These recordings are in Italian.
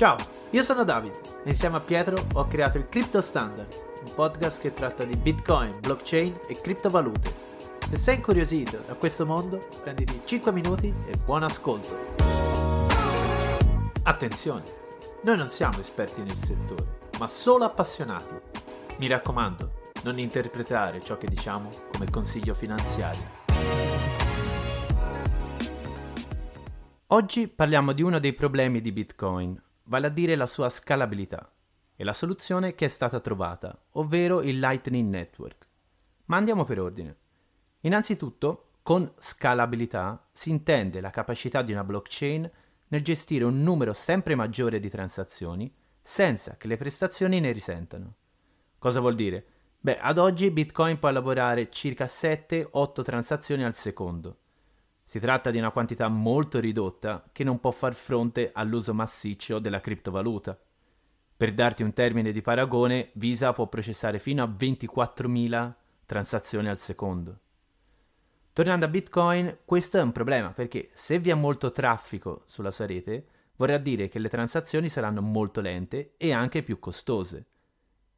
Ciao, io sono Davide e insieme a Pietro ho creato il Crypto Standard, un podcast che tratta di Bitcoin, blockchain e criptovalute. Se sei incuriosito da questo mondo, prenditi 5 minuti e buon ascolto. Attenzione, noi non siamo esperti nel settore, ma solo appassionati. Mi raccomando, non interpretare ciò che diciamo come consiglio finanziario. Oggi parliamo di uno dei problemi di Bitcoin, vale a dire la sua scalabilità, e la soluzione che è stata trovata, ovvero il Lightning Network. Ma andiamo per ordine. Innanzitutto, con scalabilità si intende la capacità di una blockchain nel gestire un numero sempre maggiore di transazioni senza che le prestazioni ne risentano. Cosa vuol dire? Beh, ad oggi Bitcoin può elaborare circa 7-8 transazioni al secondo. Si tratta di una quantità molto ridotta che non può far fronte all'uso massiccio della criptovaluta. Per darti un termine di paragone, Visa può processare fino a 24.000 transazioni al secondo. Tornando a Bitcoin, questo è un problema perché se vi è molto traffico sulla sua rete, vorrà dire che le transazioni saranno molto lente e anche più costose.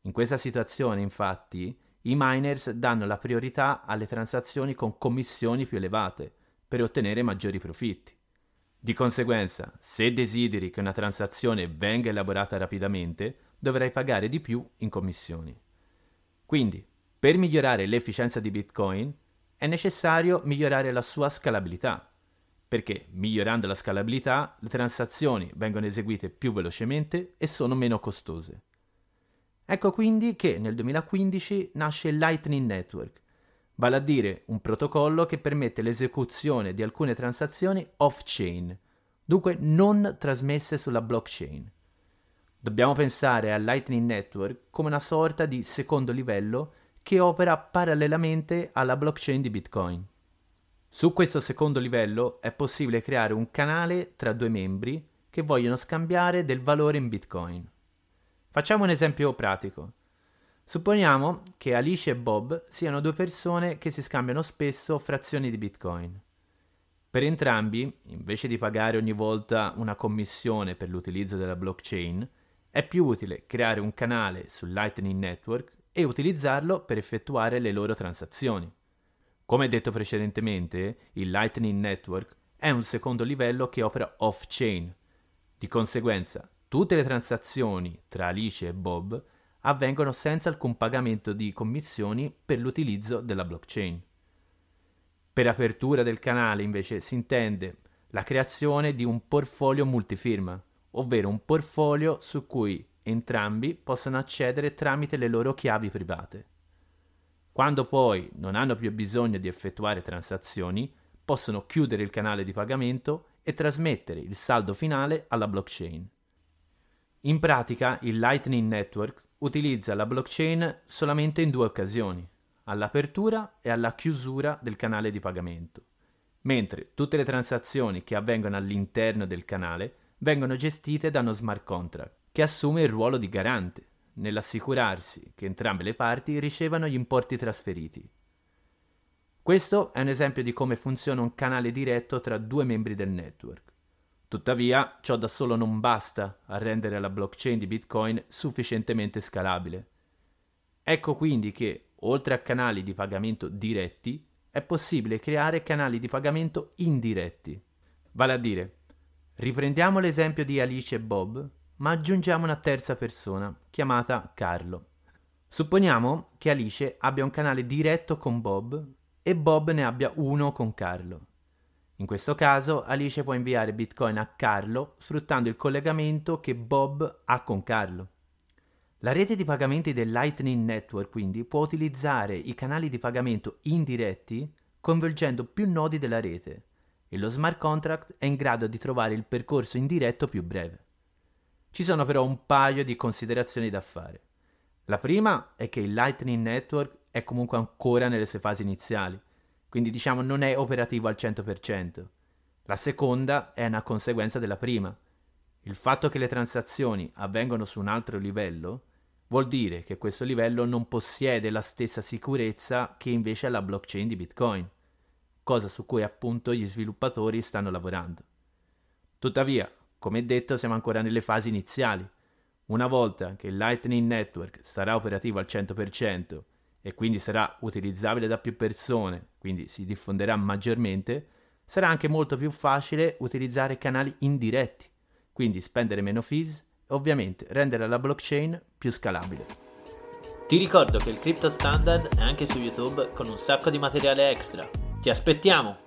In questa situazione, infatti, i miners danno la priorità alle transazioni con commissioni più elevate per ottenere maggiori profitti. Di conseguenza, se desideri che una transazione venga elaborata rapidamente, dovrai pagare di più in commissioni. Quindi, per migliorare l'efficienza di Bitcoin, è necessario migliorare la sua scalabilità, perché migliorando la scalabilità le transazioni vengono eseguite più velocemente e sono meno costose. Ecco quindi che nel 2015 nasce Lightning Network, vale a dire un protocollo che permette l'esecuzione di alcune transazioni off-chain, dunque non trasmesse sulla blockchain. Dobbiamo pensare al Lightning Network come una sorta di secondo livello che opera parallelamente alla blockchain di Bitcoin. Su questo secondo livello è possibile creare un canale tra due membri che vogliono scambiare del valore in Bitcoin. Facciamo un esempio pratico. Supponiamo che Alice e Bob siano due persone che si scambiano spesso frazioni di Bitcoin. Per entrambi, invece di pagare ogni volta una commissione per l'utilizzo della blockchain, è più utile creare un canale sul Lightning Network e utilizzarlo per effettuare le loro transazioni. Come detto precedentemente, il Lightning Network è un secondo livello che opera off-chain. Di conseguenza, Tutte le transazioni tra Alice e Bob avvengono senza alcun pagamento di commissioni per l'utilizzo della blockchain. Per apertura del canale invece si intende la creazione di un portfolio multifirma, ovvero un portfolio su cui entrambi possono accedere tramite le loro chiavi private. Quando poi non hanno più bisogno di effettuare transazioni, possono chiudere il canale di pagamento e trasmettere il saldo finale alla blockchain. In pratica il Lightning Network utilizza la blockchain solamente in due occasioni, all'apertura e alla chiusura del canale di pagamento, mentre tutte le transazioni che avvengono all'interno del canale vengono gestite da uno smart contract che assume il ruolo di garante nell'assicurarsi che entrambe le parti ricevano gli importi trasferiti. Questo è un esempio di come funziona un canale diretto tra due membri del network. Tuttavia, ciò da solo non basta a rendere la blockchain di Bitcoin sufficientemente scalabile. Ecco quindi che, oltre a canali di pagamento diretti, è possibile creare canali di pagamento indiretti. Vale a dire, riprendiamo l'esempio di Alice e Bob, ma aggiungiamo una terza persona, chiamata Carlo. Supponiamo che Alice abbia un canale diretto con Bob e Bob ne abbia uno con Carlo. In questo caso Alice può inviare Bitcoin a Carlo sfruttando il collegamento che Bob ha con Carlo. La rete di pagamenti del Lightning Network quindi può utilizzare i canali di pagamento indiretti coinvolgendo più nodi della rete e lo smart contract è in grado di trovare il percorso indiretto più breve. Ci sono però un paio di considerazioni da fare. La prima è che il Lightning Network è comunque ancora nelle sue fasi iniziali quindi diciamo non è operativo al 100%. La seconda è una conseguenza della prima. Il fatto che le transazioni avvengono su un altro livello vuol dire che questo livello non possiede la stessa sicurezza che invece ha la blockchain di Bitcoin, cosa su cui appunto gli sviluppatori stanno lavorando. Tuttavia, come detto siamo ancora nelle fasi iniziali. Una volta che il Lightning Network sarà operativo al 100% e quindi sarà utilizzabile da più persone, quindi si diffonderà maggiormente, sarà anche molto più facile utilizzare canali indiretti, quindi spendere meno fees e ovviamente rendere la blockchain più scalabile. Ti ricordo che il Crypto Standard è anche su YouTube con un sacco di materiale extra. Ti aspettiamo!